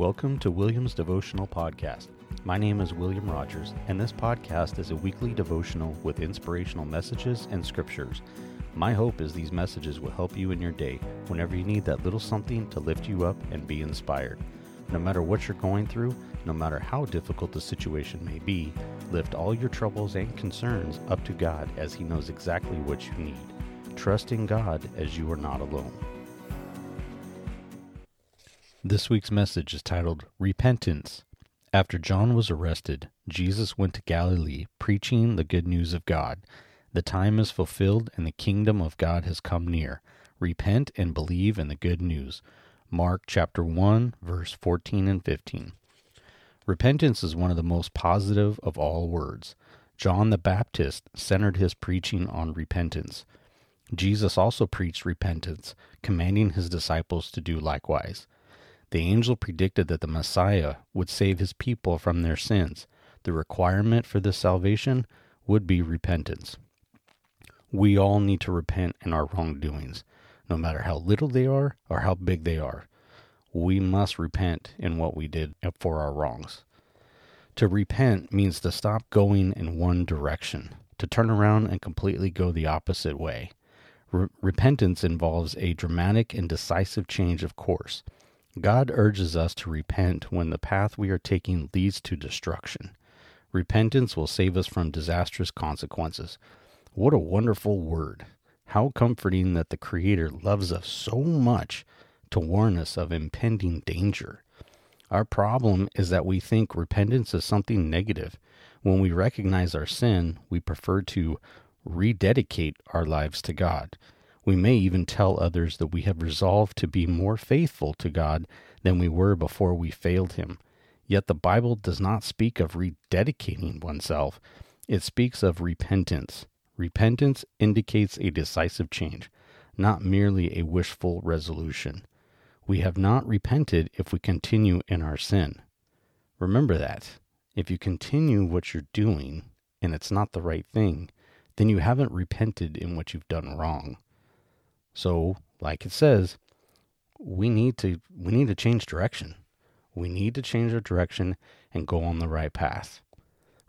Welcome to William's Devotional Podcast. My name is William Rogers, and this podcast is a weekly devotional with inspirational messages and scriptures. My hope is these messages will help you in your day whenever you need that little something to lift you up and be inspired. No matter what you're going through, no matter how difficult the situation may be, lift all your troubles and concerns up to God as He knows exactly what you need. Trust in God as you are not alone. This week's message is titled Repentance. After John was arrested, Jesus went to Galilee preaching the good news of God. The time is fulfilled and the kingdom of God has come near. Repent and believe in the good news. Mark chapter 1 verse 14 and 15. Repentance is one of the most positive of all words. John the Baptist centered his preaching on repentance. Jesus also preached repentance, commanding his disciples to do likewise. The angel predicted that the Messiah would save his people from their sins. The requirement for this salvation would be repentance. We all need to repent in our wrongdoings, no matter how little they are or how big they are. We must repent in what we did for our wrongs. To repent means to stop going in one direction, to turn around and completely go the opposite way. Re- repentance involves a dramatic and decisive change of course. God urges us to repent when the path we are taking leads to destruction. Repentance will save us from disastrous consequences. What a wonderful word! How comforting that the Creator loves us so much to warn us of impending danger. Our problem is that we think repentance is something negative. When we recognize our sin, we prefer to rededicate our lives to God. We may even tell others that we have resolved to be more faithful to God than we were before we failed Him. Yet the Bible does not speak of rededicating oneself, it speaks of repentance. Repentance indicates a decisive change, not merely a wishful resolution. We have not repented if we continue in our sin. Remember that. If you continue what you're doing and it's not the right thing, then you haven't repented in what you've done wrong. So, like it says, we need to we need to change direction. We need to change our direction and go on the right path.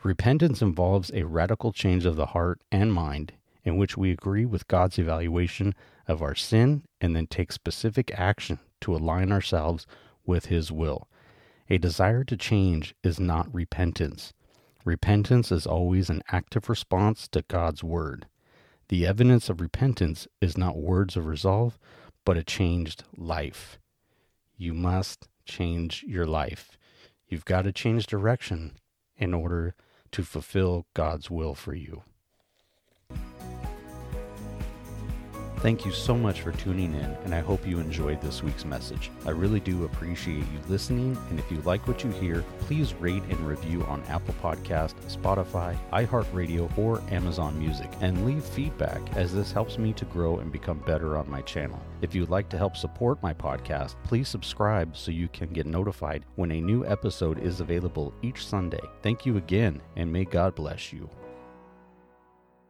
Repentance involves a radical change of the heart and mind in which we agree with God's evaluation of our sin and then take specific action to align ourselves with his will. A desire to change is not repentance. Repentance is always an active response to God's word. The evidence of repentance is not words of resolve, but a changed life. You must change your life. You've got to change direction in order to fulfill God's will for you. Thank you so much for tuning in, and I hope you enjoyed this week's message. I really do appreciate you listening, and if you like what you hear, please rate and review on Apple Podcast, Spotify, iHeartRadio, or Amazon Music, and leave feedback as this helps me to grow and become better on my channel. If you'd like to help support my podcast, please subscribe so you can get notified when a new episode is available each Sunday. Thank you again, and may God bless you.